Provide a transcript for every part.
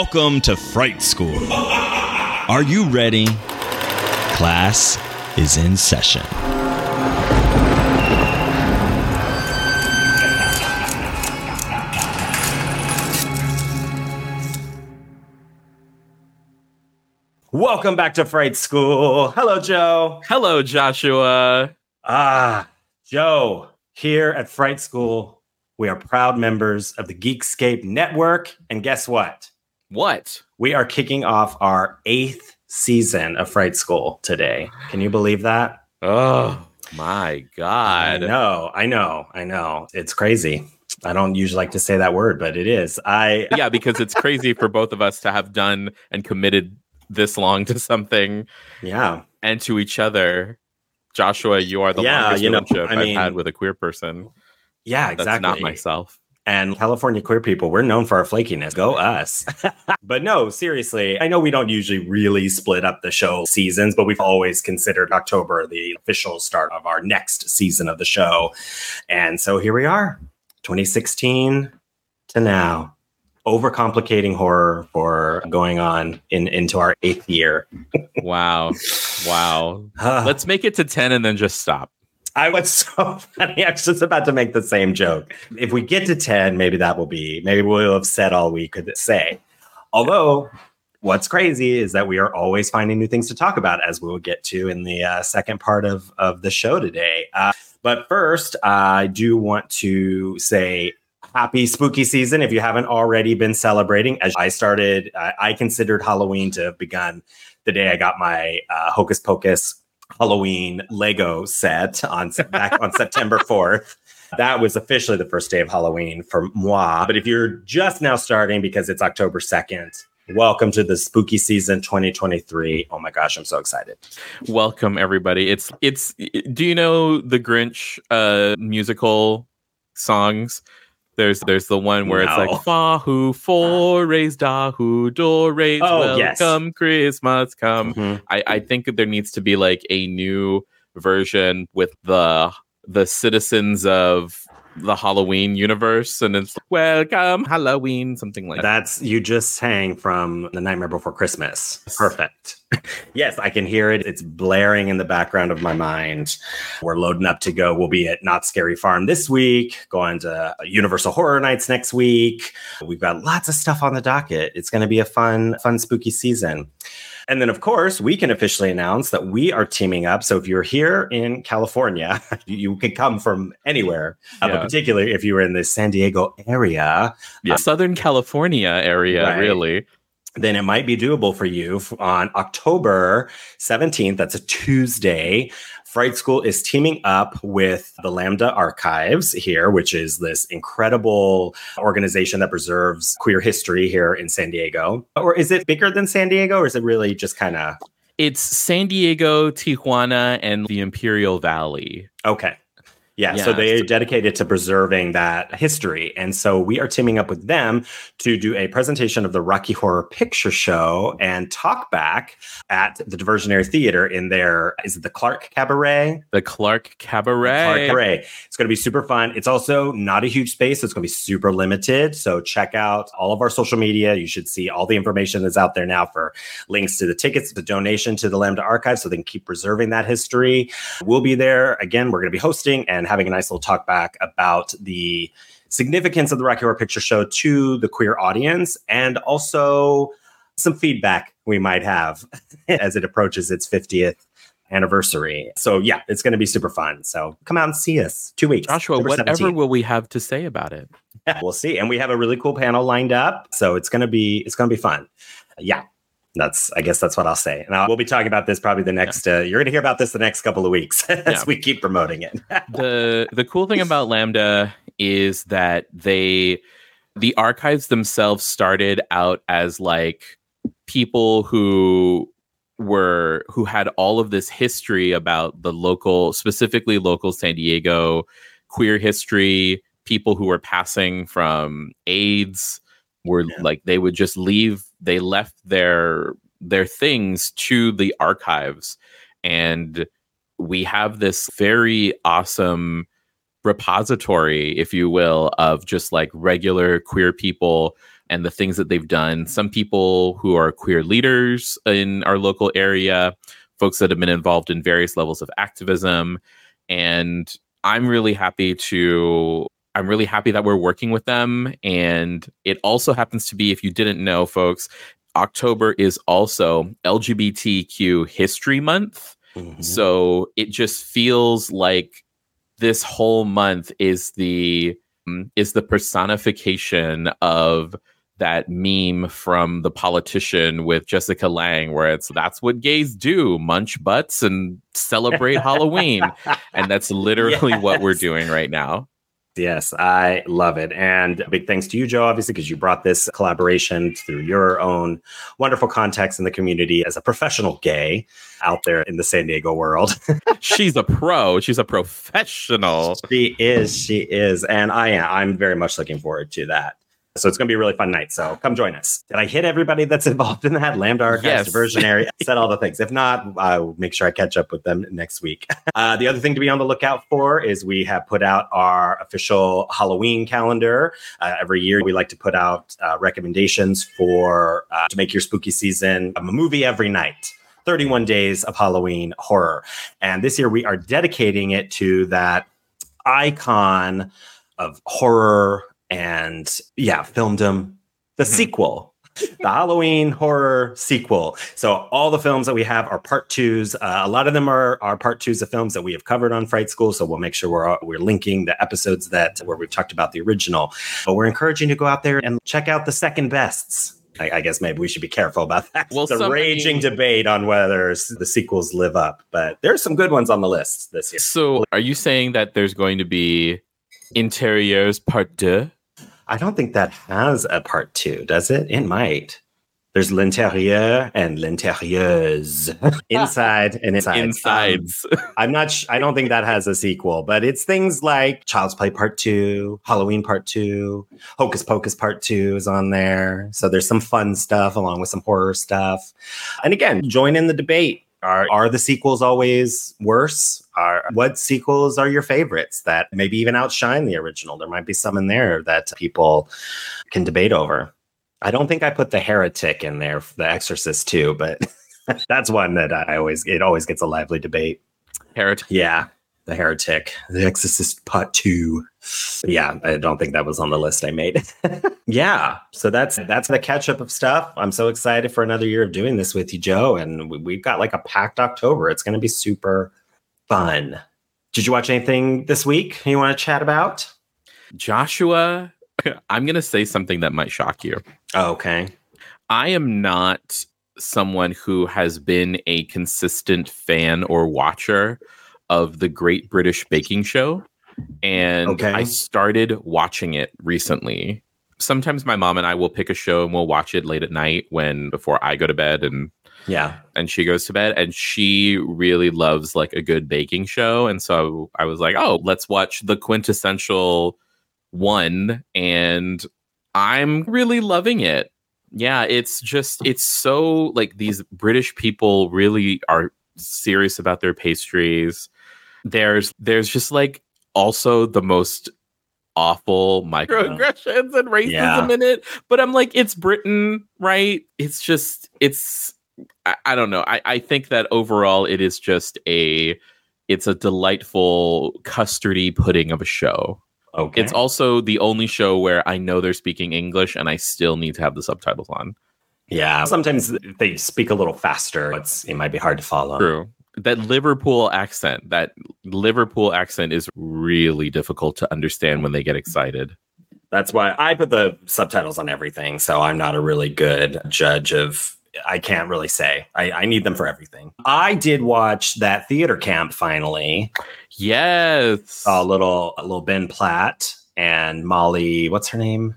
Welcome to Fright School. Are you ready? Class is in session. Welcome back to Fright School. Hello, Joe. Hello, Joshua. Ah, Joe, here at Fright School, we are proud members of the Geekscape Network. And guess what? What? We are kicking off our eighth season of Fright School today. Can you believe that? Oh my God. I know, I know, I know. It's crazy. I don't usually like to say that word, but it is. I yeah, because it's crazy for both of us to have done and committed this long to something yeah. and to each other. Joshua, you are the Yeah, longest you know, relationship I I've had with a queer person. Yeah, That's exactly. not myself. And California queer people, we're known for our flakiness. Go us. but no, seriously, I know we don't usually really split up the show seasons, but we've always considered October the official start of our next season of the show. And so here we are, 2016 to now. Overcomplicating horror for going on in into our eighth year. Wow. Wow. Let's make it to 10 and then just stop. I was so funny. I was just about to make the same joke. If we get to 10, maybe that will be, maybe we'll have said all we could say. Although, what's crazy is that we are always finding new things to talk about, as we will get to in the uh, second part of, of the show today. Uh, but first, I do want to say happy spooky season if you haven't already been celebrating. As I started, I, I considered Halloween to have begun the day I got my uh, Hocus Pocus Halloween Lego set on back on September 4th. That was officially the first day of Halloween for moi. But if you're just now starting because it's October 2nd, welcome to the spooky season 2023. Oh my gosh, I'm so excited. Welcome everybody. It's it's do you know the Grinch uh musical songs? There's there's the one where No. it's like fa who forays da who dorays Oh, yes. welcome Christmas come. Mhm. I, I think that there needs to be like a new version with the the citizens of the Halloween universe and it's welcome Halloween, something like that. That's you just sang from The Nightmare Before Christmas. Perfect. yes, I can hear it. It's blaring in the background of my mind. We're loading up to go. We'll be at Not Scary Farm this week, going to Universal Horror Nights next week. We've got lots of stuff on the docket. It's going to be a fun, fun, spooky season. And then, of course, we can officially announce that we are teaming up. So if you're here in California, you, you can come from anywhere, uh, Yeah. but particularly if you were in the San Diego area, Yeah. Southern California area, Right. really. then it might be doable for you on October 17th. That's a Tuesday. Fright School is teaming up with the Lambda Archives here, which is this incredible organization that preserves queer history here in San Diego. Or is it bigger than San Diego, or is it really just kind of It's San Diego, Tijuana, and the Imperial Valley. okay? Yeah, so they are dedicated to preserving that history. And so we are teaming up with them to do a presentation of the Rocky Horror Picture Show and talk back at the Diversionary Theater in their, is it the Clark Cabaret? The Clark Cabaret. Clark Cabaret. It's going to be super fun. It's also not a huge space. So it's going to be super limited. So check out all of our social media. You should see all the information that's out there now for links to the tickets, the donation to the Lambda Archive so they can keep preserving that history. We'll be there. Again, we're going to be hosting and having a nice little talk back about the significance of the Rocky Horror Picture Show to the queer audience and also some feedback we might have as it approaches its 50th anniversary. So yeah, it's going to be super fun. So come out and see us. Two weeks. Joshua, whatever 17th. will we have to say about it? we'll see. And we have a really cool panel lined up. So it's going to be it's going to be fun. Yeah. That's I guess that's what I'll say. And I'll, we'll be talking about this probably the next uh, you're going to hear about this the next couple of weeks as Yeah. we keep promoting it. the the cool thing about Lambda is that they the archives themselves started out as like people who were who had all of this history about the local specifically local San Diego queer history people who were passing from AIDS were Yeah. like they would just leave they left their their things to the archives and we have this very awesome repository if you will of just like regular queer people and the things that they've done. Some people who are queer leaders in our local area, folks that have been involved in various levels of activism. And I'm really happy to. I'm really happy that we're working with them. And it also happens to be, if you didn't know, folks, October is also LGBTQ History Month. Mm-hmm. So it just feels like this whole month is the um, is the personification of that meme from the politician with Jessica Lange, where it's that's what gays do munch butts and celebrate Halloween. And that's literally yes. what we're doing right now. Yes, I love it. And big thanks to you, Joe, obviously, because you brought this collaboration through your own wonderful context in the community as a professional gay out there in the San Diego world. She's a pro. She's a professional. She is. She is. And I am. I'm very much looking forward to that. So it's going to be a really fun night. So come join us. Did I hit everybody that's involved in that? Lambda Archives, yes. Diversionary, I said all the things. If not, I'll make sure I catch up with them next week. Uh, the other thing to be on the lookout for is we have put out our official Halloween calendar. Uh, every year, we like to put out uh, recommendations for uh, to make your spooky season a movie every night. 31 days of Halloween horror. And this year we are dedicating it to that icon of horror and yeah, filmed them the mm-hmm. sequel. the Halloween horror sequel. So all the films that we have are part twos. Uh, a lot of them are, are part twos of films that we have covered on Fright School. So we'll make sure we're we're linking the episodes that where we've talked about the original. But we're encouraging you to go out there and check out the second bests. I, I guess maybe we should be careful about that. Well, it's a somebody... raging debate on whether the sequels live up, but there's some good ones on the list this year. So are you saying that there's going to be Interiors Part Deux? I don't think that has a part two, does it? It might. There's l'intérieur and l'intérieuse. Inside and inside. Insides. Um, I'm not, sh- I don't think that has a sequel, but it's things like Child's Play Part 2, Halloween Part 2, Hocus Pocus Part 2 is on there. So there's some fun stuff along with some horror stuff. And again, join in the debate. Are are the sequels always worse? Are what sequels are your favorites that maybe even outshine the original? There might be some in there that people can debate over. I don't think I put the heretic in there, the Exorcist too, but that's one that I always it always gets a lively debate. Heretic. Yeah. The Heretic, The Exorcist Part Two. Yeah, I don't think that was on the list I made. yeah, so that's that's the catch up of stuff. I'm so excited for another year of doing this with you, Joe, and we've got like a packed October. It's going to be super fun. Did you watch anything this week you want to chat about? Joshua, I'm going to say something that might shock you. Oh, okay. I am not someone who has been a consistent fan or watcher of the Great British Baking Show. And okay. I started watching it recently. Sometimes my mom and I will pick a show and we'll watch it late at night when before I go to bed and yeah. And she goes to bed and she really loves like a good baking show. And so I was like, oh, let's watch the quintessential one. And I'm really loving it. Yeah, it's just, it's so like these British people really are serious about their pastries there's there's just like also the most awful microaggressions and racism yeah. in it. But I'm like, it's Britain, right? It's just it's I, I don't know. I, I think that overall it is just a it's a delightful custardy pudding of a show. Okay. It's also the only show where I know they're speaking English and I still need to have the subtitles on. Yeah, sometimes they speak a little faster. It's, it might be hard to follow. True that Liverpool accent, that Liverpool accent is really difficult to understand when they get excited. That's why I put the subtitles on everything. So I'm not a really good judge of I can't really say. I, I, need them for everything. I did watch that theater camp finally. Yes. A little a little Ben Platt and Molly, what's her name?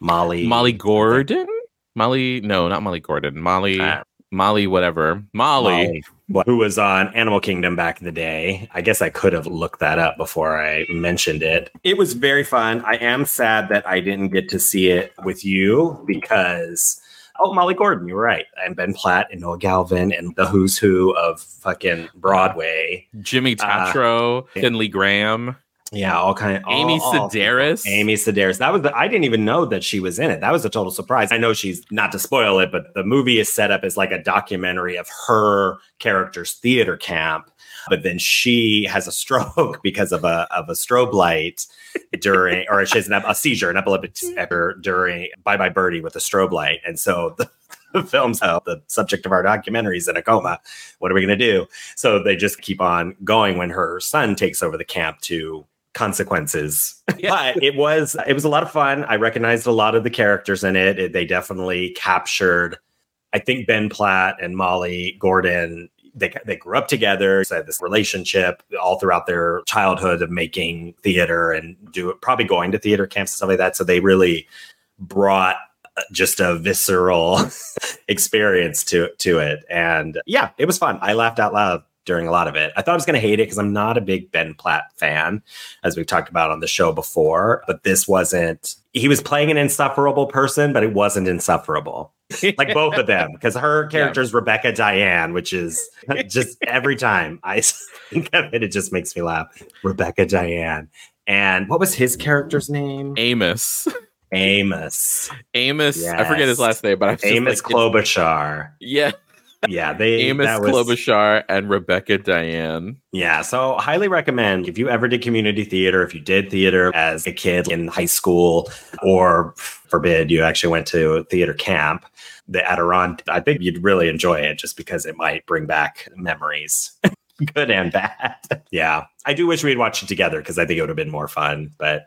Molly Molly Gordon? Molly no, not Molly Gordon. Molly uh, Molly, whatever. Molly. Molly. Who was on Animal Kingdom back in the day. I guess I could have looked that up before I mentioned it. It was very fun. I am sad that I didn't get to see it with you because Oh, Molly Gordon, you're right. And Ben Platt and Noah Galvin and the who's who of fucking Broadway. Jimmy uh, Tatro, uh, Finley Graham. Yeah, all kind of Amy all- all Sedaris. people. Amy Sedaris. That was the, I didn't even know that she was in it. That was a total surprise. I know she's not to spoil it, but the movie is set up as like a documentary of her character's theater camp. But then she has a stroke because of a of a strobe light during, or she has an, a seizure, an epileptic mm. seizure during Bye Bye Birdie with a strobe light, and so the, the film's out. The subject of our documentary is in a coma. What are we going to do? So they just keep on going when her son takes over the camp to consequences. Yeah. but it was it was a lot of fun. I recognized a lot of the characters in it. It- They definitely captured. I think Ben Platt and Molly Gordon. They, they grew up together, so had this relationship all throughout their childhood of making theater and do probably going to theater camps and stuff like that. So they really brought uh, just a visceral experience to to it. And yeah, it was fun. I laughed out loud during a lot of it. I thought I was going to hate it because I'm not a big Ben Platt fan, as we've talked about on the show before. But this wasn't. He was playing an insufferable person, but it wasn't insufferable. Like both of them, because her character is Rebecca Diane, which is just every time I think of it, it just makes me laugh. Rebecca Diane. And what was his character's name? Amos. Amos. Amos. I forget his last name, but I'm just Amos like, Klobuchar. Yeah, Yeah, they Amos that was- Klobuchar and Rebecca Diane. Yeah, so highly recommend if you ever did community theater, if you did theater as a kid in high school, or forbid you actually went to theater camp, the Adirondack, I think you'd really enjoy it just because it might bring back memories, good and bad. yeah, I do wish we'd watched it together because I think it would have been more fun, but.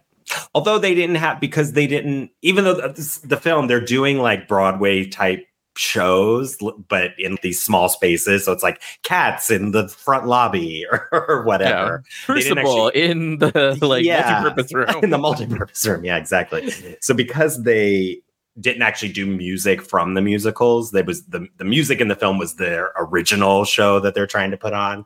Although they didn't have, because they didn't, even though uh, the, the film, they're doing like Broadway type shows, but in these small spaces. So it's like cats in the front lobby or, or whatever. Didn't Crucible in the like Yeah. multi-purpose room. in the multi-purpose room. Yeah, exactly. So because they didn't actually do music from the musicals, there was the the music in the film was their original show that they're trying to put on.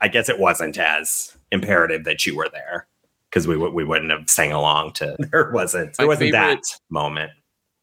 I guess it wasn't as imperative that you were there because we w- we wouldn't have sang along to. There wasn't there My wasn't that moment.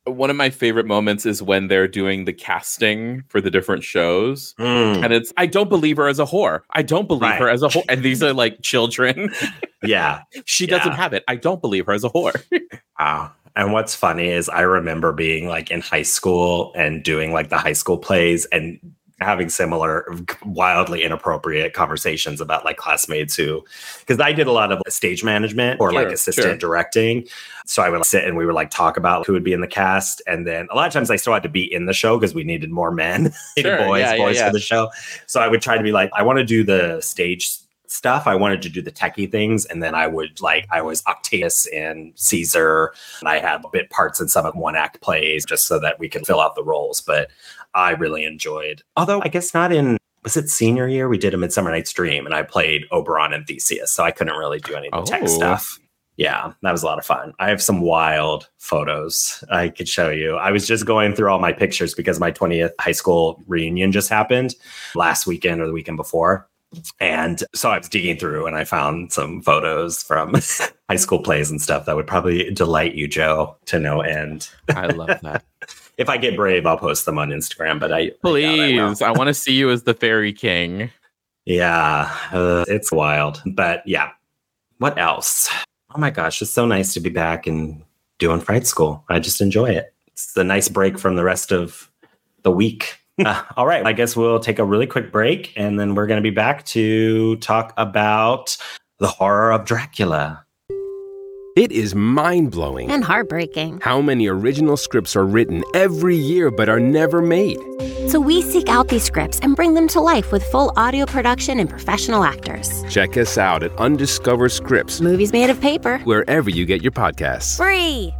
One of my favorite moments is when they're doing the casting for the different shows. Mm, And it's I don't believe her as a whore. I don't believe Right. her as a whore. And these are like children. yeah. she doesn't have it. I don't believe her as a whore. Wow. And what's funny is I remember being like in high school and doing like the high school plays and having similar wildly inappropriate conversations about like classmates who because I did a lot of like, stage management or like assistant sure. directing. So I would sit and we would like talk about who would be in the cast. And then a lot of times I still had to be in the show because we needed more men, needed Sure, boys, yeah, yeah, boys yeah. for the show. So I would try to be like, I want to do the stage stuff. I wanted to do the techie things. And then I would like, I was Octavius in Caesar. And I had bit parts in some of one act plays just so that we could fill out the roles. But I really enjoyed, although I guess not in, was it senior year? We did a Midsummer Night's Dream and I played Oberon and Theseus. So I couldn't really do any of the tech Oh. stuff. Yeah, that was a lot of fun. I have some wild photos I could show you. I was just going through all my pictures because my 20th high school reunion just happened last weekend or the weekend before. And so I was digging through and I found some photos from high school plays and stuff that would probably delight you, Joe, to no end. I love that. If I get brave, I'll post them on Instagram, but I I I. Please. I, want to see you as the fairy king. Yeah, uh, it's wild. But yeah, what else? Oh my gosh, it's so nice to be back and doing Fright School. I just enjoy it. It's a nice break from the rest of the week. Uh, all right, I guess we'll take a really quick break and then we're going to be back to talk about the horror of Dracula. It is mind blowing and heartbreaking. how many original scripts are written every year but are never made. So we seek out these scripts and bring them to life with full audio production and professional actors. Check us out at Undiscovered Scripts, Movies made of paper. wherever you get your podcasts. Free.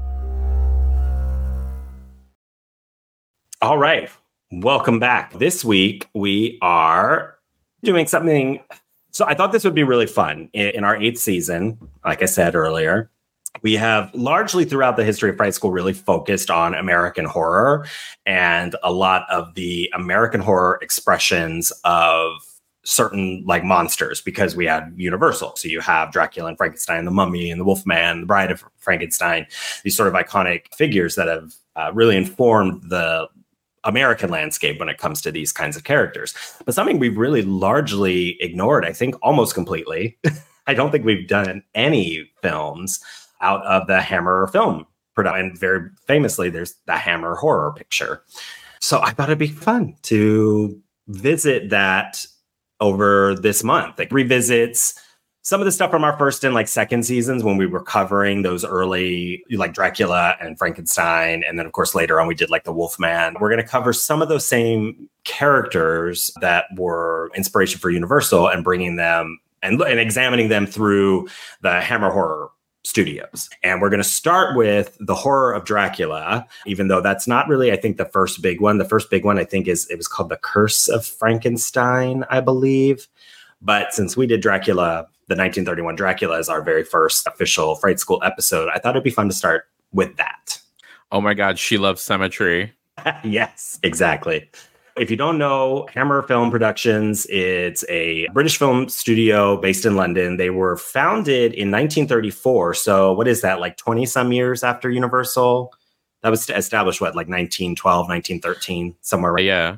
All right. Welcome back. This week we are doing something. So I thought this would be really fun in, our eighth season. Like I said earlier, we have largely throughout the history of Fright School really focused on American horror and a lot of the American horror expressions of certain like monsters because we had Universal. So you have Dracula and Frankenstein, the Mummy and the Wolfman, the Bride of Frankenstein, these sort of iconic figures that have uh, really informed the American landscape when it comes to these kinds of characters. But something we've really largely ignored, I think almost completely, I don't think we've done any films out of the Hammer film production. And very famously, there's the Hammer horror picture. So I thought it'd be fun to visit that over this month. Like revisits some of the stuff from our first and like second seasons when we were covering those early like Dracula and Frankenstein and then of course later on we did like the Wolfman. We're going to cover some of those same characters that were inspiration for Universal and bringing them and, and examining them through the Hammer horror studios. And we're going to start with the horror of Dracula, even though that's not really, I think, the first big one. The first big one, I think, is it was called The Curse of Frankenstein, I believe. But since we did Dracula, the 1931 Dracula is our very first official Fright School episode, I thought it'd be fun to start with that. Oh my God, she loves symmetry. yes, exactly. If you don't know, Hammer Film Productions, it's a British film studio based in London. They were founded in 1934. So, what is that, like 20 some years after Universal? That was established, what, like 1912, 1913, somewhere right? Yeah.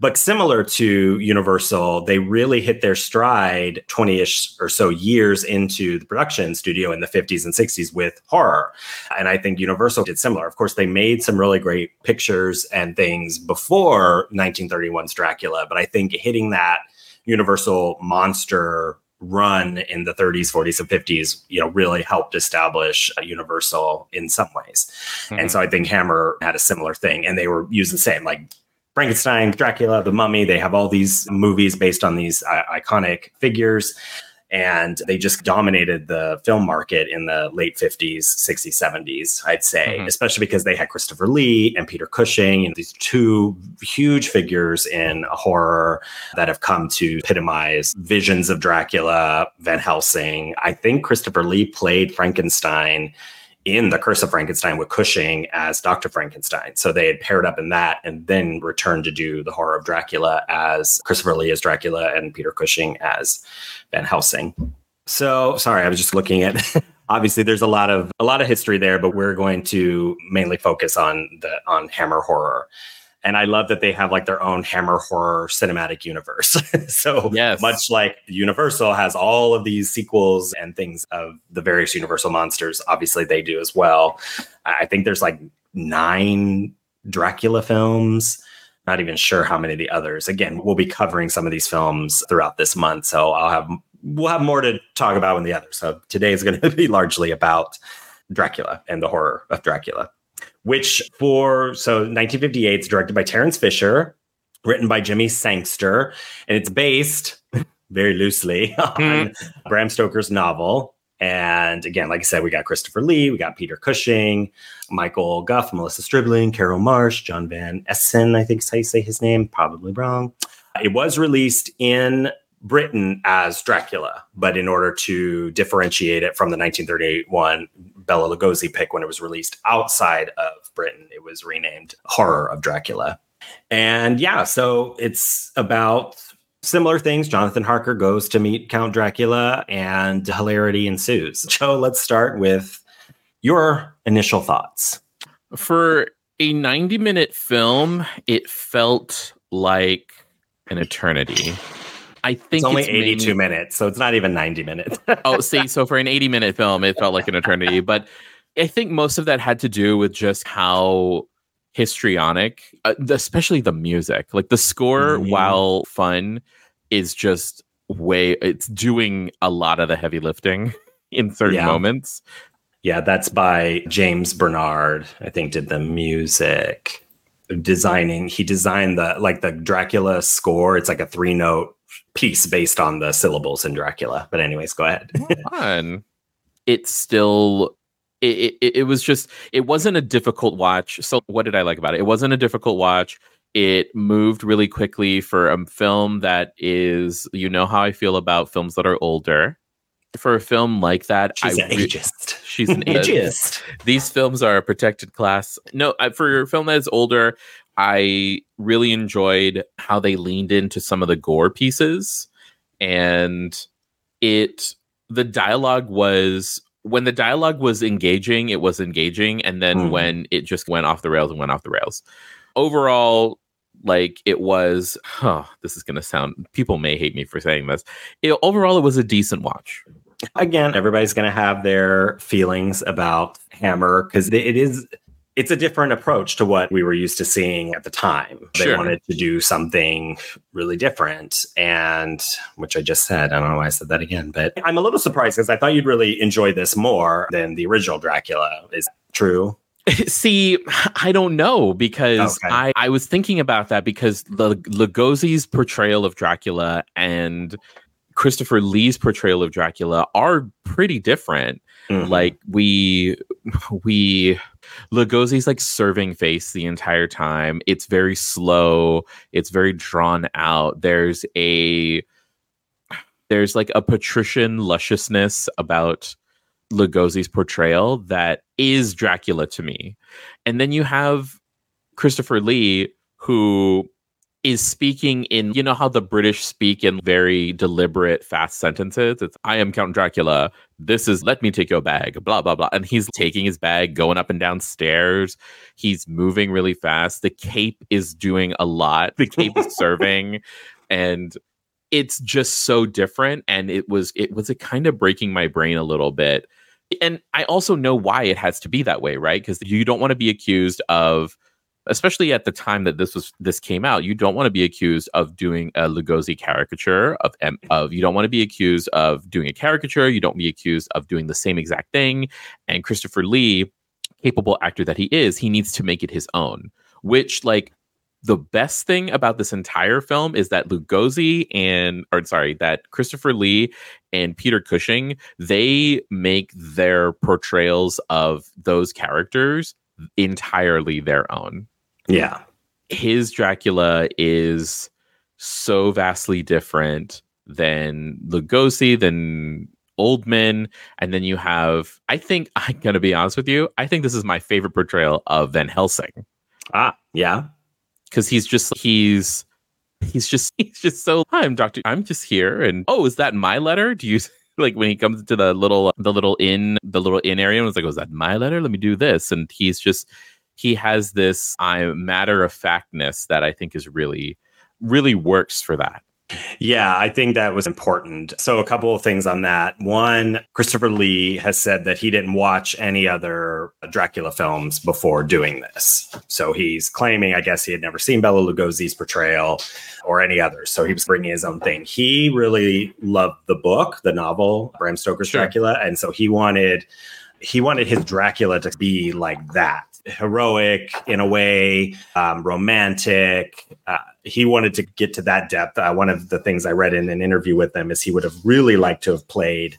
But similar to Universal, they really hit their stride 20 ish or so years into the production studio in the 50s and 60s with horror. And I think Universal did similar. Of course, they made some really great pictures and things before 1931's Dracula, but I think hitting that Universal monster run in the 30s 40s and 50s you know really helped establish universal in some ways mm-hmm. and so i think hammer had a similar thing and they were using the same like Frankenstein, Dracula, The Mummy. They have all these movies based on these uh, iconic figures. And they just dominated the film market in the late 50s, 60s, 70s, I'd say, mm-hmm. especially because they had Christopher Lee and Peter Cushing, and these two huge figures in horror that have come to epitomize visions of Dracula, Van Helsing. I think Christopher Lee played Frankenstein in The Curse of Frankenstein with Cushing as Dr. Frankenstein. So they had paired up in that and then returned to do The Horror of Dracula as Christopher Lee as Dracula and Peter Cushing as Van Helsing. So sorry, I was just looking at obviously there's a lot of a lot of history there, but we're going to mainly focus on the on Hammer horror. And I love that they have like their own Hammer horror cinematic universe. so yes. much like Universal has all of these sequels and things of the various Universal monsters, obviously they do as well. I think there's like nine Dracula films. Not even sure how many of the others. Again, we'll be covering some of these films throughout this month, so I'll have we'll have more to talk about in the others. So today is going to be largely about Dracula and the horror of Dracula which for so 1958 is directed by Terence Fisher, written by Jimmy Sangster, and it's based very loosely on mm. Bram Stoker's novel. And again, like I said, we got Christopher Lee, we got Peter Cushing, Michael Gough, Melissa Stribling, Carol Marsh, John Van Essen, I think is how you say his name, probably wrong. It was released in Britain as Dracula, but in order to differentiate it from the 1938 one, Bela Lugosi pick when it was released outside of Britain, it was renamed Horror of Dracula. And yeah, so it's about similar things. Jonathan Harker goes to meet Count Dracula and hilarity ensues. Joe, let's start with your initial thoughts. For a 90 minute film, it felt like an eternity. I think it's only it's 82 mainly... minutes, so it's not even 90 minutes. oh, see, so for an 80 minute film, it felt like an eternity. But I think most of that had to do with just how histrionic, uh, especially the music. Like the score, mm-hmm. while fun, is just way, it's doing a lot of the heavy lifting in certain yeah. moments. Yeah, that's by James Bernard, I think, did the music designing. He designed the like the Dracula score. It's like a three note piece based on the syllables in Dracula. But anyways, go ahead. Fun. It's still it, it, it was just it wasn't a difficult watch. So what did I like about it? It wasn't a difficult watch. It moved really quickly for a film that is you know how I feel about films that are older. For a film like that, she's I an re- ageist. She's an ageist. These films are a protected class. No, for a film that is older, I really enjoyed how they leaned into some of the gore pieces and it the dialogue was when the dialogue was engaging it was engaging and then mm. when it just went off the rails and went off the rails. Overall like it was oh this is going to sound people may hate me for saying this. It, overall it was a decent watch. Again, everybody's going to have their feelings about Hammer because it is it's a different approach to what we were used to seeing at the time. They Sure. wanted to do something really different, and which I just said. I don't know why I said that again, but I'm a little surprised because I thought you'd really enjoy this more than the original Dracula. Is that true? See, I don't know because Okay. I, I was thinking about that because the Lugosi's portrayal of Dracula and Christopher Lee's portrayal of Dracula are pretty different. Mhm. Like we we Lugosi's like serving face the entire time. It's very slow. It's very drawn out. There's a there's like a patrician lusciousness about Lugosi's portrayal that is Dracula to me. And then you have Christopher Lee who is speaking in you know how the British speak in very deliberate fast sentences. It's I am Count Dracula. This is let me take your bag. Blah blah blah. And he's taking his bag, going up and down stairs. He's moving really fast. The cape is doing a lot. The cape is serving, and it's just so different. And it was it was a kind of breaking my brain a little bit. And I also know why it has to be that way, right? Because you don't want to be accused of especially at the time that this was this came out, you don't want to be accused of doing a Lugosi caricature of of you don't want to be accused of doing a caricature. You don't be accused of doing the same exact thing. And Christopher Lee, capable actor that he is, he needs to make it his own. Which like the best thing about this entire film is that Lugosi and or sorry that Christopher Lee and Peter Cushing they make their portrayals of those characters entirely their own yeah, his Dracula is so vastly different than Lugosi, than Oldman, and then you have. I think I'm gonna be honest with you. I think this is my favorite portrayal of Van Helsing ah, yeah, because he's just he's he's just he's just so. I'm Doctor. I'm just here, and oh, is that my letter? Do you? Like when he comes to the little the little inn the little inn area and was like, "Was that my letter? Let me do this." And he's just he has this I matter of factness that I think is really really works for that. Yeah, I think that was important. So, a couple of things on that. One, Christopher Lee has said that he didn't watch any other Dracula films before doing this. So, he's claiming, I guess, he had never seen Bela Lugosi's portrayal or any others. So, he was bringing his own thing. He really loved the book, the novel, Bram Stoker's Sure. Dracula. And so, he wanted. He wanted his Dracula to be like that, heroic in a way, um, romantic. Uh, he wanted to get to that depth. Uh, one of the things I read in an interview with him is he would have really liked to have played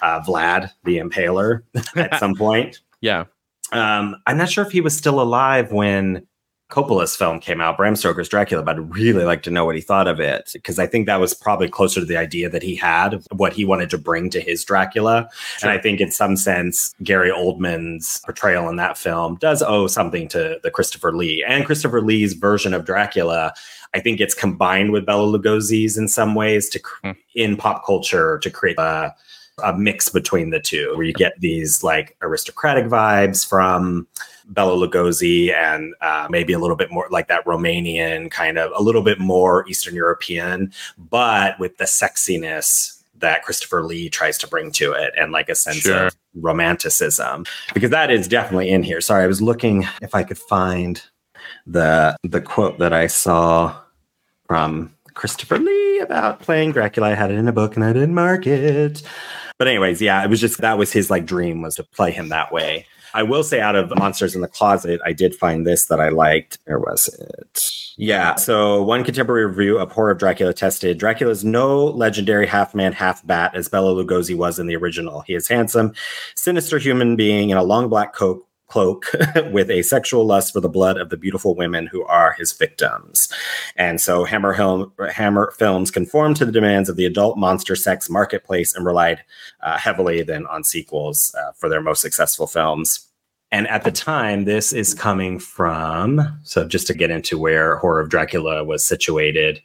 uh, Vlad the Impaler at some point. Yeah. Um, I'm not sure if he was still alive when Coppola's film came out, Bram Stoker's Dracula, but I'd really like to know what he thought of it because I think that was probably closer to the idea that he had of what he wanted to bring to his Dracula. Sure. And I think in some sense, Gary Oldman's portrayal in that film does owe something to the Christopher Lee and Christopher Lee's version of Dracula. I think it's combined with Bela Lugosi's in some ways to cr- Hmm. in pop culture to create a, a mix between the two, where you get these like aristocratic vibes from Bela Lugosi and uh, maybe a little bit more like that Romanian kind of a little bit more Eastern European, but with the sexiness that Christopher Lee tries to bring to it and like a sense Sure. of romanticism because that is definitely in here. Sorry, I was looking if I could find the the quote that I saw from Christopher Lee about playing Dracula. I had it in a book and I didn't mark it. But anyways, yeah, it was just that was his like dream was to play him that way. I will say out of Monsters in the Closet, I did find this that I liked. Where was it? Yeah. So one contemporary review of Horror of Dracula tested Dracula is no legendary half man, half bat as Bela Lugosi was in the original. He is handsome, sinister human being in a long black coat cloak with a sexual lust for the blood of the beautiful women who are his victims. And so Hammer, Hammer Films conformed to the demands of the adult monster sex marketplace and relied uh, heavily then on sequels uh, for their most successful films. And at the time, this is coming from, so just to get into where Horror of Dracula was situated,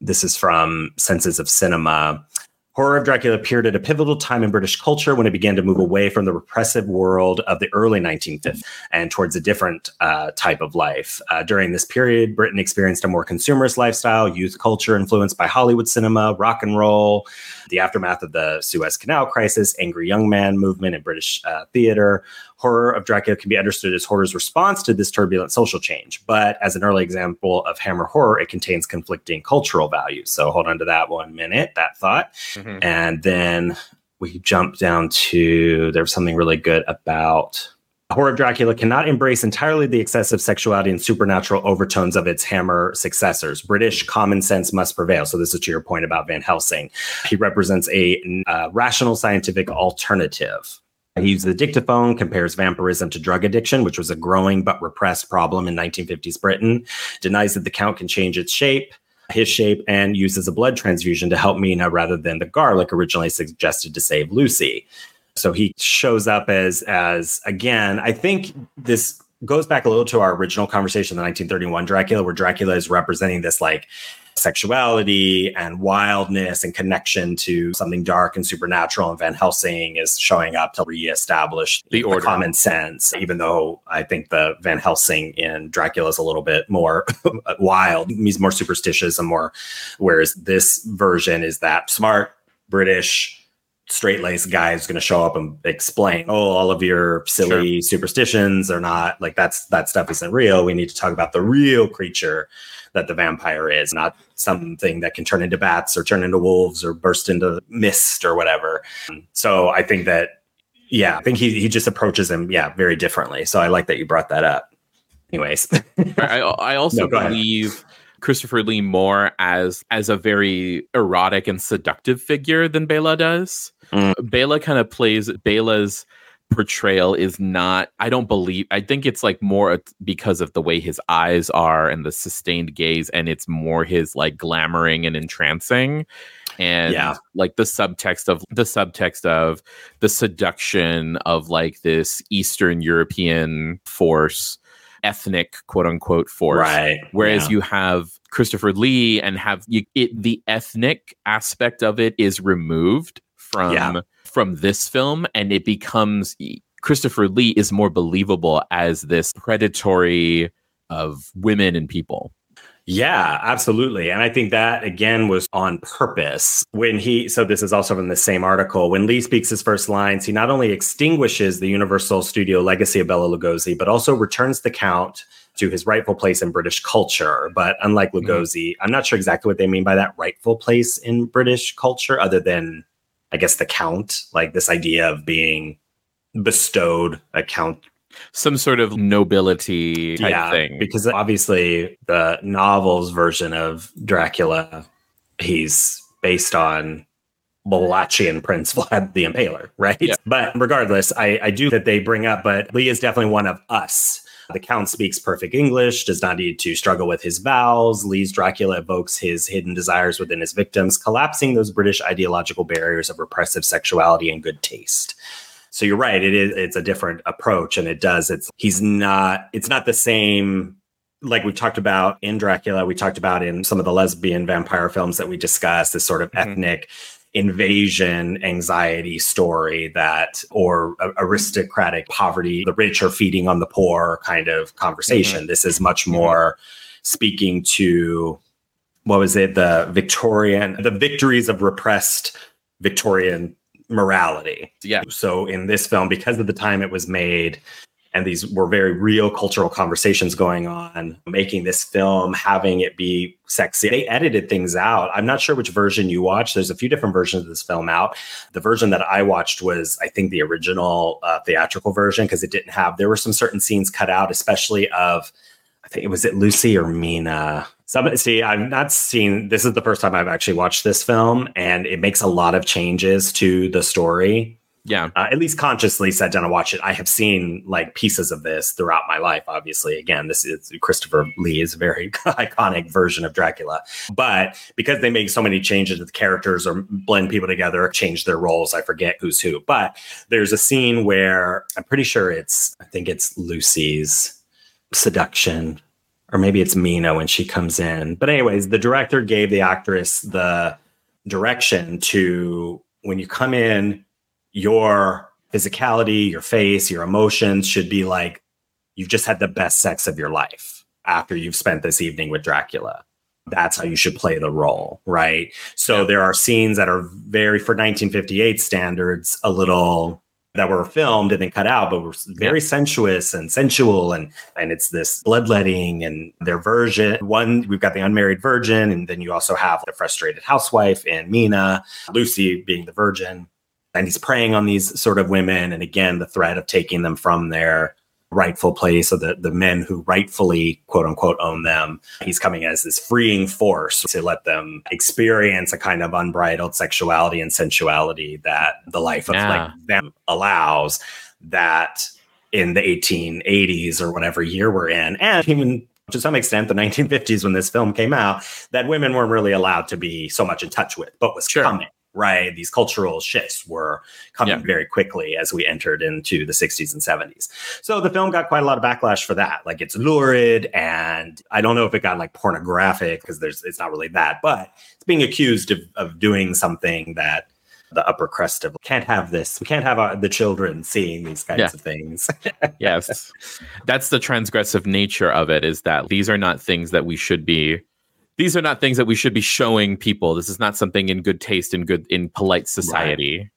this is from Senses of Cinema. Horror of Dracula appeared at a pivotal time in British culture when it began to move away from the repressive world of the early 1950s and towards a different uh, type of life. Uh, during this period, Britain experienced a more consumerist lifestyle, youth culture influenced by Hollywood cinema, rock and roll, the aftermath of the Suez Canal crisis, angry young man movement in British uh, theater. Horror of Dracula can be understood as horror's response to this turbulent social change. But as an early example of Hammer horror, it contains conflicting cultural values. So hold on to that one minute, that thought. Mhm. And then we jump down to there's something really good about Horror of Dracula cannot embrace entirely the excessive sexuality and supernatural overtones of its Hammer successors. British common sense must prevail. So, this is to your point about Van Helsing. He represents a uh, rational scientific alternative. He uses the dictaphone, compares vampirism to drug addiction, which was a growing but repressed problem in 1950s Britain, denies that the count can change its shape, his shape, and uses a blood transfusion to help Mina rather than the garlic originally suggested to save Lucy. So he shows up as as again, I think this goes back a little to our original conversation, the 1931 Dracula, where Dracula is representing this like sexuality and wildness and connection to something dark and supernatural. And Van Helsing is showing up to reestablish The order. common sense, even though I think the Van Helsing in Dracula is a little bit more wild. He's more superstitious and more, whereas this version is that smart British straight laced guy is going to show up and explain, oh, all of your silly superstitions are not like that's that stuff isn't real. We need to talk about the real creature that the vampire is, not something that can turn into bats or turn into wolves or burst into mist or whatever. So I think that, yeah, I think he he just approaches him, yeah, very differently. So I like that you brought that up. Anyways, I, I also No, believe Christopher Lee more as as a very erotic and seductive figure than Bela does. Mm. Bela kind of plays Bela's portrayal is not I don't believe I think it's like more because of the way his eyes are and the sustained gaze and it's more his like glamoring and entrancing and Yeah. like the subtext of the subtext of the seduction of like this eastern european force ethnic quote unquote force right. Whereas yeah. you have Christopher Lee and have you, it the ethnic aspect of it is removed from Yeah. from this film, and it becomes Christopher Lee is more believable as this predatory of women and people. Yeah, absolutely. And I think that again was on purpose. When he, so this is also from the same article, when Lee speaks his first lines, he not only extinguishes the Universal Studio legacy of Bela Lugosi, but also returns the Count to his rightful place in British culture. But unlike mm-hmm. Lugosi, I'm not sure exactly what they mean by that rightful place in British culture, other than, I guess, the Count, like this idea of being bestowed a Count Some sort of nobility type thing. because obviously the novel's version of Dracula, he's based on Wallachian Prince Vlad the Impaler, right? Yeah. But regardless, I, I do that they bring up, but Lee is definitely one of us. The Count speaks perfect English, does not need to struggle with his vowels. Lee's Dracula evokes his hidden desires within his victims, collapsing those British ideological barriers of repressive sexuality and good taste. So you're right. It is. It's a different approach, and it does. It's he's not. It's not the same. Like we talked about in Dracula, we talked about in some of the lesbian vampire films that we discussed. This sort of Mhm. ethnic invasion anxiety story that, or aristocratic poverty. The rich are feeding on the poor kind of conversation. Mm-hmm. This is much mm-hmm. more speaking to what was it? The Victorian, the victories of repressed Victorian morality. yeah. So in this film, because of the time it was made, and these were very real cultural conversations going on, making this film, having it be sexy. They edited things out. I'm not sure which version you watched. There's a few different versions of this film out. The version that I watched was, I think, the original uh, theatrical version because it didn't have. There were some certain scenes cut out, especially of. I think it was it Lucy or Mina. Some see, I've not seen. This is the first time I've actually watched this film, and it makes a lot of changes to the story Yeah. uh, at least consciously sat down and watched it. I have seen like pieces of this throughout my life. Obviously, again, this is Christopher Lee is a very iconic version of Dracula, but because they make so many changes to the characters or blend people together, change their roles, I forget who's who. But there's a scene where I'm pretty sure it's, I think it's Lucy's seduction. Or maybe it's Mina when she comes in. But anyways, the director gave the actress the direction to when you come in, your physicality, your face, your emotions should be like you've just had the best sex of your life after you've spent this evening with Dracula. That's how you should play the role, right? So there are scenes that are very, for 1958 standards, a little that were filmed and then cut out, but were very yeah. sensuous and sensual, and and it's this bloodletting and their version. One, we've got the unmarried virgin, and then you also have the frustrated housewife and Mina, Lucy being the virgin, and he's preying on these sort of women, and again the threat of taking them from their rightful place of the, the men who rightfully quote unquote own them. He's coming as this freeing force to let them experience a kind of unbridled sexuality and sensuality that the life of yeah. like them allows that in the 1880s or whatever year we're in. And even to some extent the 1950s when this film came out that women weren't really allowed to be so much in touch with but was sure. coming right? These cultural shifts were coming yeah. very quickly as we entered into the 60s and 70s. So the film got quite a lot of backlash for that. Like it's lurid and I don't know if it got like pornographic because there's it's not really that, but it's being accused of, of doing something that the upper crust of can't have this. We can't have our, the children seeing these kinds yeah. of things. yes. That's the transgressive nature of it is that these are not things that we should be these are not things that we should be showing people. This is not something in good taste in good in polite society. Right.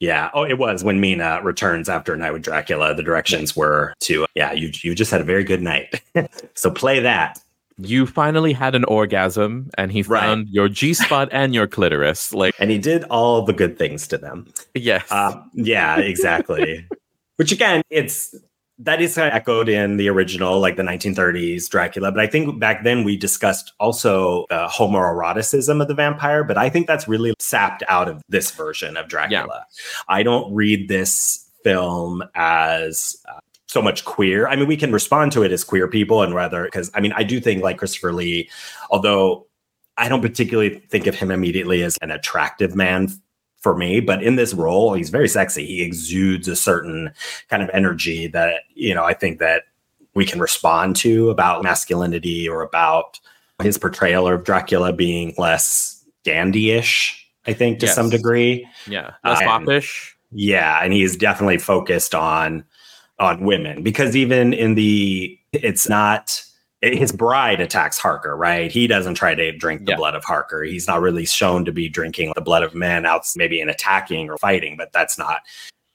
Yeah. Oh, it was when Mina returns after a night with Dracula. The directions were to yeah, you you just had a very good night. so play that. You finally had an orgasm, and he right. found your G spot and your clitoris. Like, and he did all the good things to them. Yes. Uh, yeah. Exactly. Which again, it's that is kind of echoed in the original, like the 1930s Dracula. But I think back then we discussed also the homoeroticism of the vampire. But I think that's really sapped out of this version of Dracula. Yeah. I don't read this film as uh, so much queer. I mean, we can respond to it as queer people and rather, because I mean, I do think like Christopher Lee, although I don't particularly think of him immediately as an attractive man for me. But in this role, he's very sexy. He exudes a certain kind of energy that, you know, I think that we can respond to about masculinity or about his portrayal of Dracula being less dandy-ish, I think, to yes. some degree. Yeah. Less foppish. Yeah. And he's definitely focused on on women because even in the it's not his bride attacks Harker, right? He doesn't try to drink the yeah. blood of Harker. He's not really shown to be drinking the blood of men out, maybe in attacking or fighting, but that's not.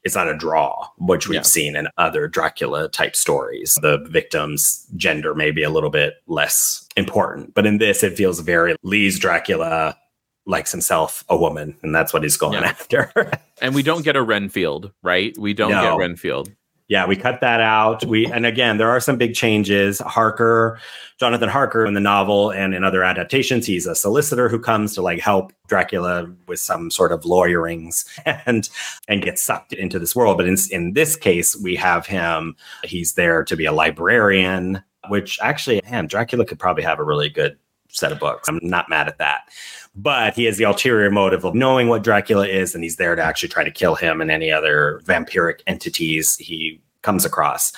It's not a draw, which we've yeah. seen in other Dracula type stories. The victim's gender may be a little bit less important, but in this, it feels very Lee's Dracula likes himself a woman, and that's what he's going yeah. after. and we don't get a Renfield, right? We don't no. get Renfield yeah, we cut that out. We and again, there are some big changes. Harker, Jonathan Harker in the novel and in other adaptations, he's a solicitor who comes to like help Dracula with some sort of lawyerings and and get sucked into this world. But in in this case, we have him. He's there to be a librarian, which actually, man, Dracula could probably have a really good set of books. I'm not mad at that. But he has the ulterior motive of knowing what Dracula is, and he's there to actually try to kill him and any other vampiric entities he comes across,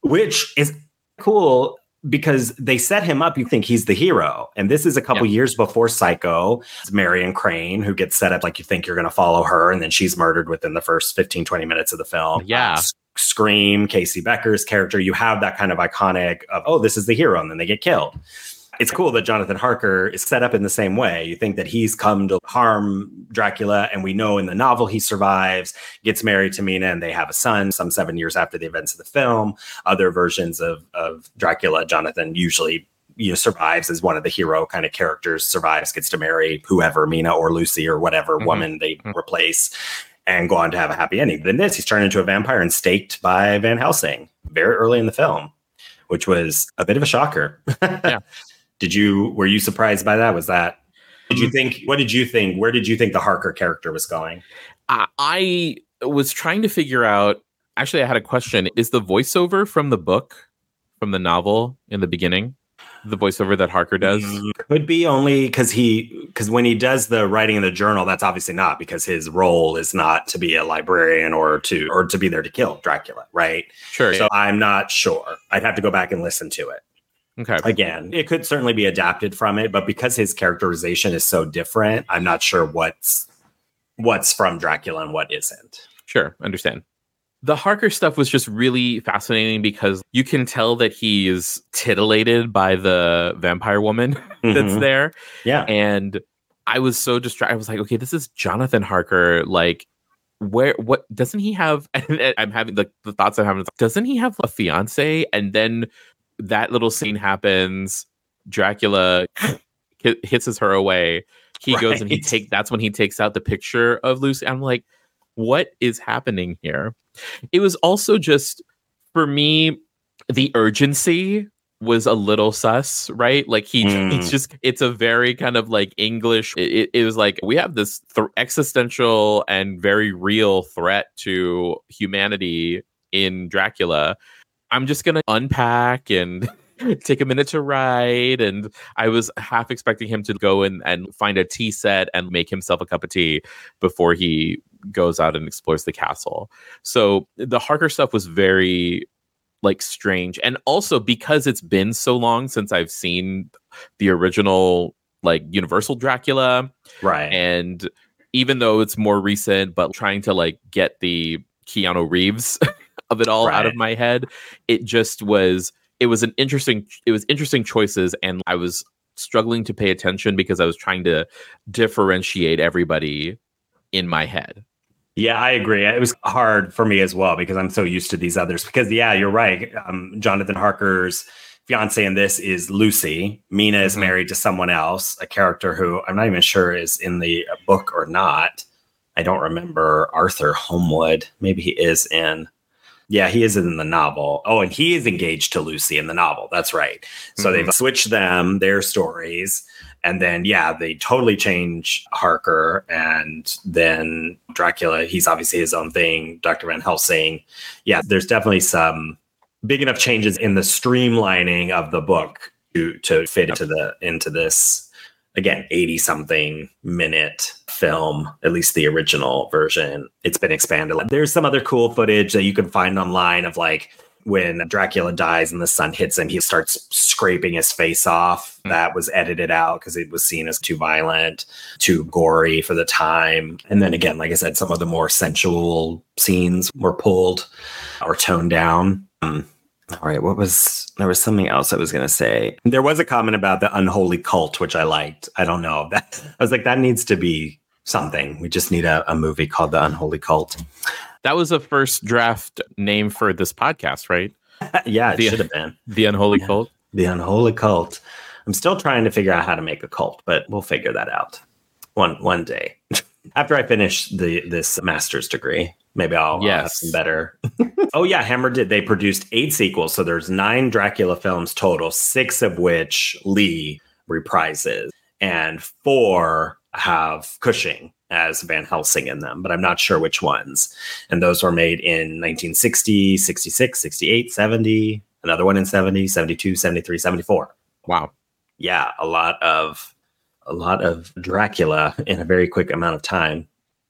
which is cool because they set him up. You think he's the hero. And this is a couple yeah. years before Psycho. It's Marion Crane who gets set up like you think you're going to follow her. And then she's murdered within the first 15, 20 minutes of the film. Yeah. Uh, Scream, Casey Becker's character, you have that kind of iconic of, oh, this is the hero. And then they get killed it's cool that Jonathan Harker is set up in the same way. You think that he's come to harm Dracula, and we know in the novel he survives, gets married to Mina, and they have a son some seven years after the events of the film. Other versions of, of Dracula, Jonathan usually you know survives as one of the hero kind of characters survives gets to marry whoever mina or lucy or whatever mm-hmm. woman they mm-hmm. replace and go on to have a happy ending but in this he's turned into a vampire and staked by van helsing very early in the film which was a bit of a shocker yeah did you were you surprised by that? Was that did you mm. think what did you think? Where did you think the Harker character was going? Uh, I was trying to figure out actually I had a question. Is the voiceover from the book from the novel in the beginning? The voiceover that Harker does mm, could be only because he because when he does the writing in the journal, that's obviously not because his role is not to be a librarian or to or to be there to kill Dracula, right? Sure. So I'm not sure. I'd have to go back and listen to it. Okay. Again, it could certainly be adapted from it, but because his characterization is so different, I'm not sure what's what's from Dracula and what isn't. Sure, understand. The Harker stuff was just really fascinating because you can tell that he is titillated by the vampire woman that's Mhm. there. Yeah. And I was so distracted. I was like, okay, this is Jonathan Harker. Like, where, what, doesn't he have? And I'm having the, the thoughts I'm having. Doesn't he have a fiance? And then that little scene happens. Dracula hisses her away. He goes and he take. That's when he takes out the picture of Lucy. I'm like, what is happening here? It was also just for me the urgency was a little sus, right? Like he, Mm. it's just, it's a very kind of like English. It, it- it was like we have this th- existential and very real threat to humanity in Dracula. I'm just gonna unpack and take a minute to write. And I was half expecting him to go in and find a tea set and make himself a cup of tea before he goes out and explores the castle. So the Harker stuff was very like strange. And also because it's been so long since I've seen the original like Universal Dracula Right. and even though it's more recent but trying to like get the Keanu Reeves of it all out of my head, it just was it was an interesting it was interesting choices and I was struggling to pay attention because I was trying to differentiate everybody in my head. Yeah, I agree. It was hard for me as well because I'm so used to these others. Because yeah, you're right. Um, Jonathan Harker's fiance in this is Lucy. Mina is Mhm. married to someone else, a character who I'm not even sure is in the book or not. I don't remember Arthur Holmwood. Maybe he is in. Yeah, he is in the novel. Oh, and he is engaged to Lucy in the novel. That's right. So they've mm-hmm. switched them, their stories. And then, yeah, they totally change Harker. And then Dracula, he's obviously his own thing. Dr. Van Helsing. Yeah, there's definitely some big enough changes in the streamlining of the book to, to fit into the into this again 80 something minute film at least the original version it's been expanded there's some other cool footage that you can find online of like when Dracula dies and the sun hits him, he starts scraping his face off. Hmm. That was edited out because it was seen as too violent, too gory for the time. And then again, like I said, some of the more sensual scenes were pulled or toned down. Um, all right, what was there was something else I was going to say. There was a comment about the unholy cult, which I liked. I don't know that I was like that needs to be something. We just need a, a movie called The Unholy Cult. That was a first draft name for this podcast, right? yeah, it The- should have been. The Unholy Yeah. Cult. The Unholy Cult. I'm still trying to figure out how to make a cult, but we'll figure that out one one day. After I finish the this master's degree, maybe I'll, I'll have Yes. some better. oh yeah, Hammer did. They produced eight sequels, so there's nine Dracula films total, six of which Lee reprises, and four have Cushing as Van Helsing in them, but I'm not sure which ones. And those were made in 1960, 66, 68, 70, another one in 70, 72, 73, 74 Wow. yeah, a lot of a lot of Dracula in a very quick amount of time.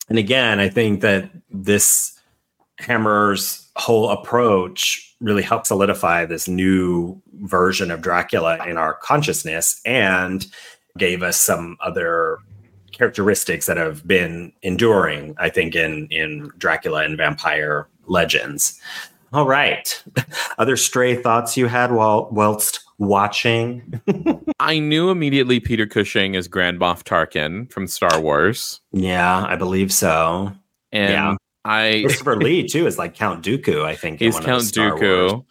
And again, I think that this Hammer's whole approach really helped solidify this new version of Dracula in our consciousness and gave us some other characteristics that have been enduring, I think, in in Dracula and vampire legends. All right. Other stray thoughts you had while whilst watching? I knew immediately Peter Cushing as Grand Moff Tarkin from Star Wars. Yeah, I believe so. And Yeah. I Christopher Lee too is like Count Dooku. I think he's Count Star Wars. Dooku.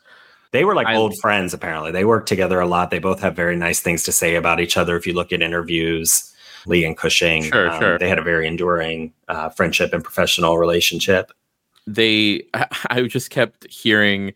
They were like I- old friends. Apparently, they work together a lot. They both have very nice things to say about each other. If you look at interviews, Lee and Cushing, um, Sure, sure. they had a very enduring uh, friendship and professional relationship. They I, I just kept hearing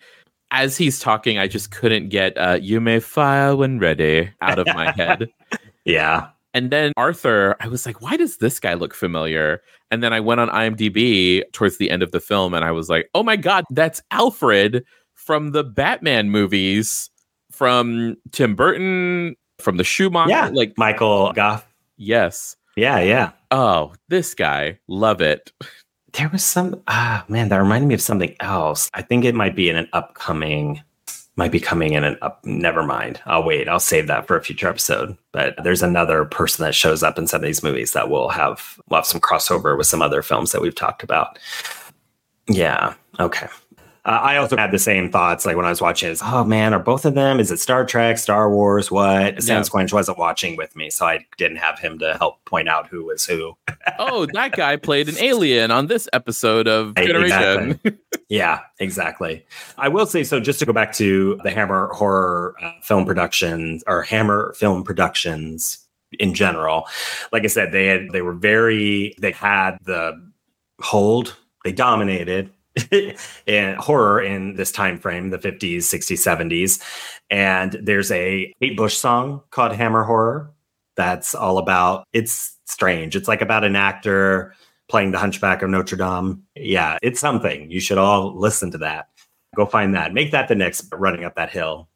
as he's talking, I just couldn't get uh, you may file when ready out of my head. Yeah, And then Arthur, I was like, why does this guy look familiar? And then I went on IMDb towards the end of the film and I was like, oh my God, that's Alfred from the Batman movies from Tim Burton, from the Schumacher. yeah. Like, Michael Gough. Yes. Yeah, yeah. Oh, this guy. Love it. There was some. Ah, man, that reminded me of something else. I think it might be in an upcoming. might be coming in an up. Never mind. I'll wait. I'll save that for a future episode. But there's another person that shows up in some of these movies that will have will have some crossover with some other films that we've talked about. Yeah. Okay. Uh, I also had the same thoughts like when I was watching it. Oh man, are both of them? Is it Star Trek, Star Wars? What? Yeah. Squinch wasn't watching with me, so I didn't have him to help point out who was who. oh, that guy played an alien on this episode of Generation. exactly. Yeah, exactly. I will say so. Just to go back to the Hammer horror uh, film productions or Hammer film productions in general, like I said, they had they were very they had the hold. They dominated in horror in this time frame, the 50s, 60s, 70s. And there's a Kate Bush song called Hammer Horror that's all about it's strange. It's like about an actor playing the Hunchback of Notre Dame. Yeah, it's something. You should all listen to that. Go find that. Make that the next running up that hill.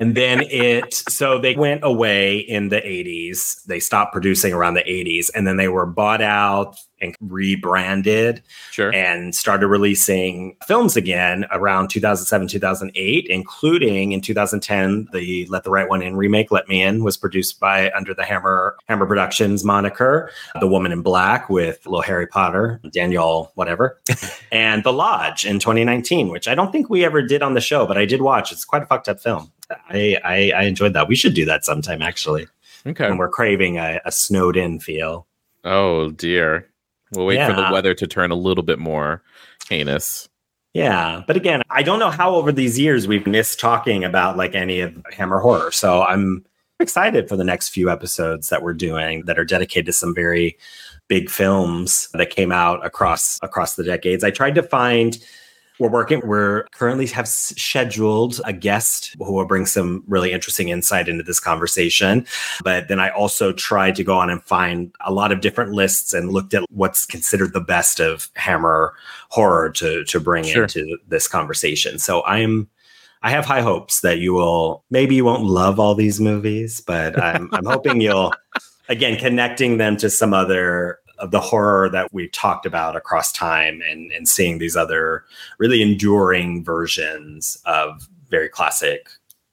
and then it so they went away in the 80s. They stopped producing around the 80s and then they were bought out and rebranded Sure. and started releasing films again around 2007 2008 including in 2010 the let the right one in remake let me in was produced by under the hammer hammer productions moniker the woman in black with little harry potter daniel whatever and the lodge in 2019 which i don't think we ever did on the show but i did watch it's quite a fucked up film i i, I enjoyed that we should do that sometime actually okay. when we're craving a, a snowed in feel Oh dear. We'll wait for the weather to turn a little bit more heinous. Yeah, but again, I don't know how over these years we've missed talking about like any of Hammer horror. So I'm excited for the next few episodes that we're doing that are dedicated to some very big films that came out across across the decades. I tried to find we're working we're currently have scheduled a guest who will bring some really interesting insight into this conversation but then i also tried to go on and find a lot of different lists and looked at what's considered the best of hammer horror to to bring Sure. into this conversation so i'm I have high hopes that you will maybe you won't love all these movies, but I'm I'm hoping you'll again connecting them to some other of the horror that we've talked about across time and and seeing these other really enduring versions of very classic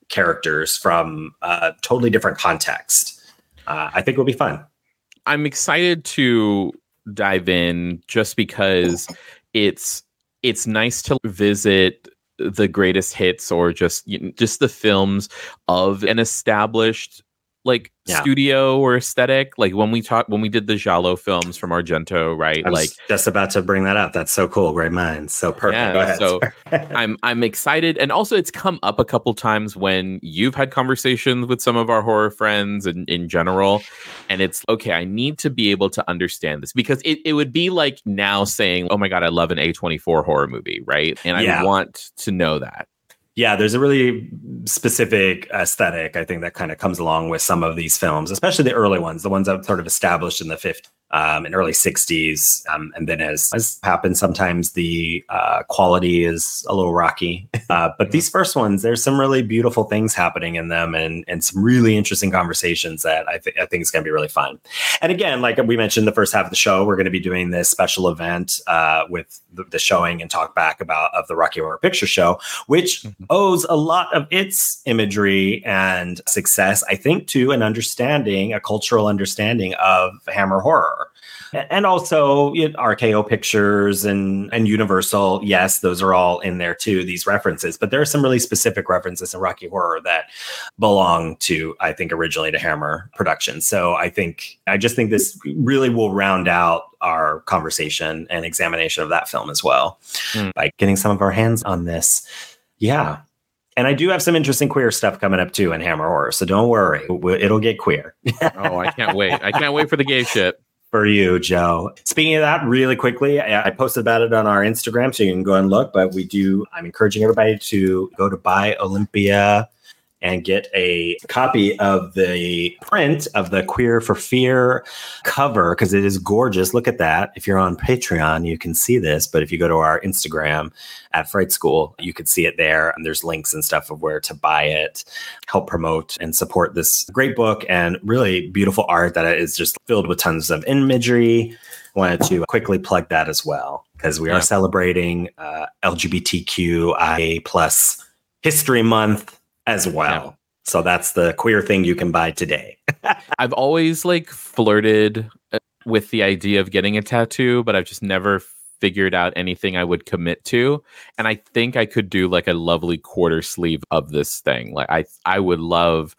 characters from a totally different context. Uh, I think will be fun. I'm excited to dive in just because it's it's nice to visit the greatest hits or just just the films of an established like Yeah. studio or aesthetic like when we talk when we did the Giallo films from Argento right I was like just about to bring that up. That's so cool. Great minds. So perfect. Yeah, Go ahead. so I'm I'm excited, and also it's come up a couple times when you've had conversations with some of our horror friends and in general, and it's okay. I need to be able to understand this because it, it would be like now saying, "Oh my god, I love an A24 horror movie," right? And I Yeah. want to know that. Yeah, there's a really specific aesthetic, I think, that kind of comes along with some of these films, especially the early ones, the ones that sort of established in the 50s um, and early 60s. Um, and then, as, as happens, sometimes the uh, quality is a little rocky. Uh, but these first ones, there's some really beautiful things happening in them and, and some really interesting conversations that I, th- I think is going to be really fun. And again, like we mentioned the first half of the show, we're going to be doing this special event uh, with the, the showing and talk back about of the Rocky Horror Picture Show, which owes a lot of its imagery and success, I think, to an understanding, a cultural understanding of Hammer horror. A- And also you know, RKO Pictures and and Universal, yes, those are all in there too. These references, but there are some really specific references in Rocky Horror that belong to, I think, originally to Hammer Productions. So I think I just think this really will round out our conversation and examination of that film as well Hmm. by getting some of our hands on this. Yeah. And I do have some interesting queer stuff coming up too in Hammer Horror. So don't worry, it'll get queer Oh, I can't wait! I can't wait for the gay shit. For you, Joe. Speaking of that, really quickly, I, posted about it on our Instagram, so you can go and look. But we do, I'm encouraging everybody to go to Buy Olympia and get a copy of the print of the Queer for Fear cover because it is gorgeous. Look at that. If you're on Patreon, you can see this. But if you go to our Instagram at Fright School, you can see it there. And there's links and stuff of where to buy it, help promote and support this great book and really beautiful art that is just filled with tons of imagery. Wanted to quickly plug that as well because we are Yeah. celebrating uh, LGBTQIA plus History Month as well. Yeah. So that's the queer thing you can buy today. I've always like flirted uh, with the idea of getting a tattoo, but I've just never figured out anything I would commit to. And I think I could do like a lovely quarter sleeve of this thing. Like I I would love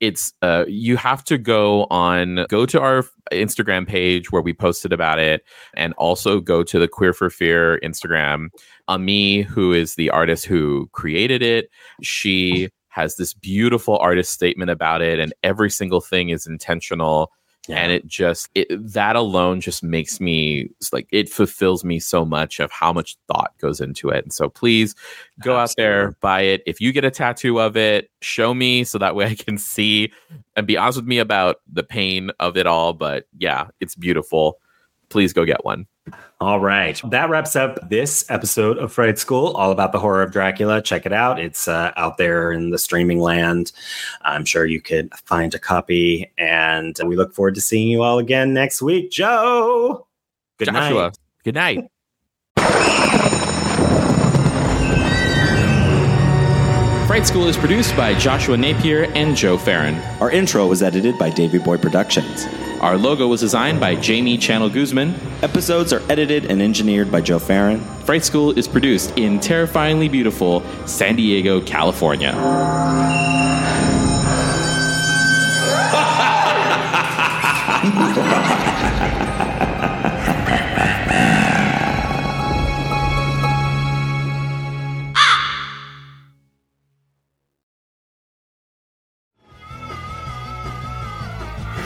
it's uh you have to go on go to our Instagram page where we posted about it and also go to the Queer for Fear Instagram. Ami, who is the artist who created it, she has this beautiful artist statement about it and every single thing is intentional. And it just it, that alone just makes me like it fulfills me so much of how much thought goes into it. And so please go out there buy it. If you get a tattoo of it show me so that way i can see and be honest with me about the pain of it all. But yeah it's beautiful. Please go get one All right. That wraps up this episode of Fright School, all about the horror of Dracula. Check it out. It's uh, out there in the streaming land. I'm sure you could find a copy. And we look forward to seeing you all again next week. Joe, good joshua night. good night Fright School is produced by Joshua Napier and Joe Farron. Our intro was edited by Davy Boy Productions. Our logo was designed by Jamie Channel Guzman. Episodes are edited and engineered by Joe Farron. Fright School is produced in terrifyingly beautiful San Diego, California.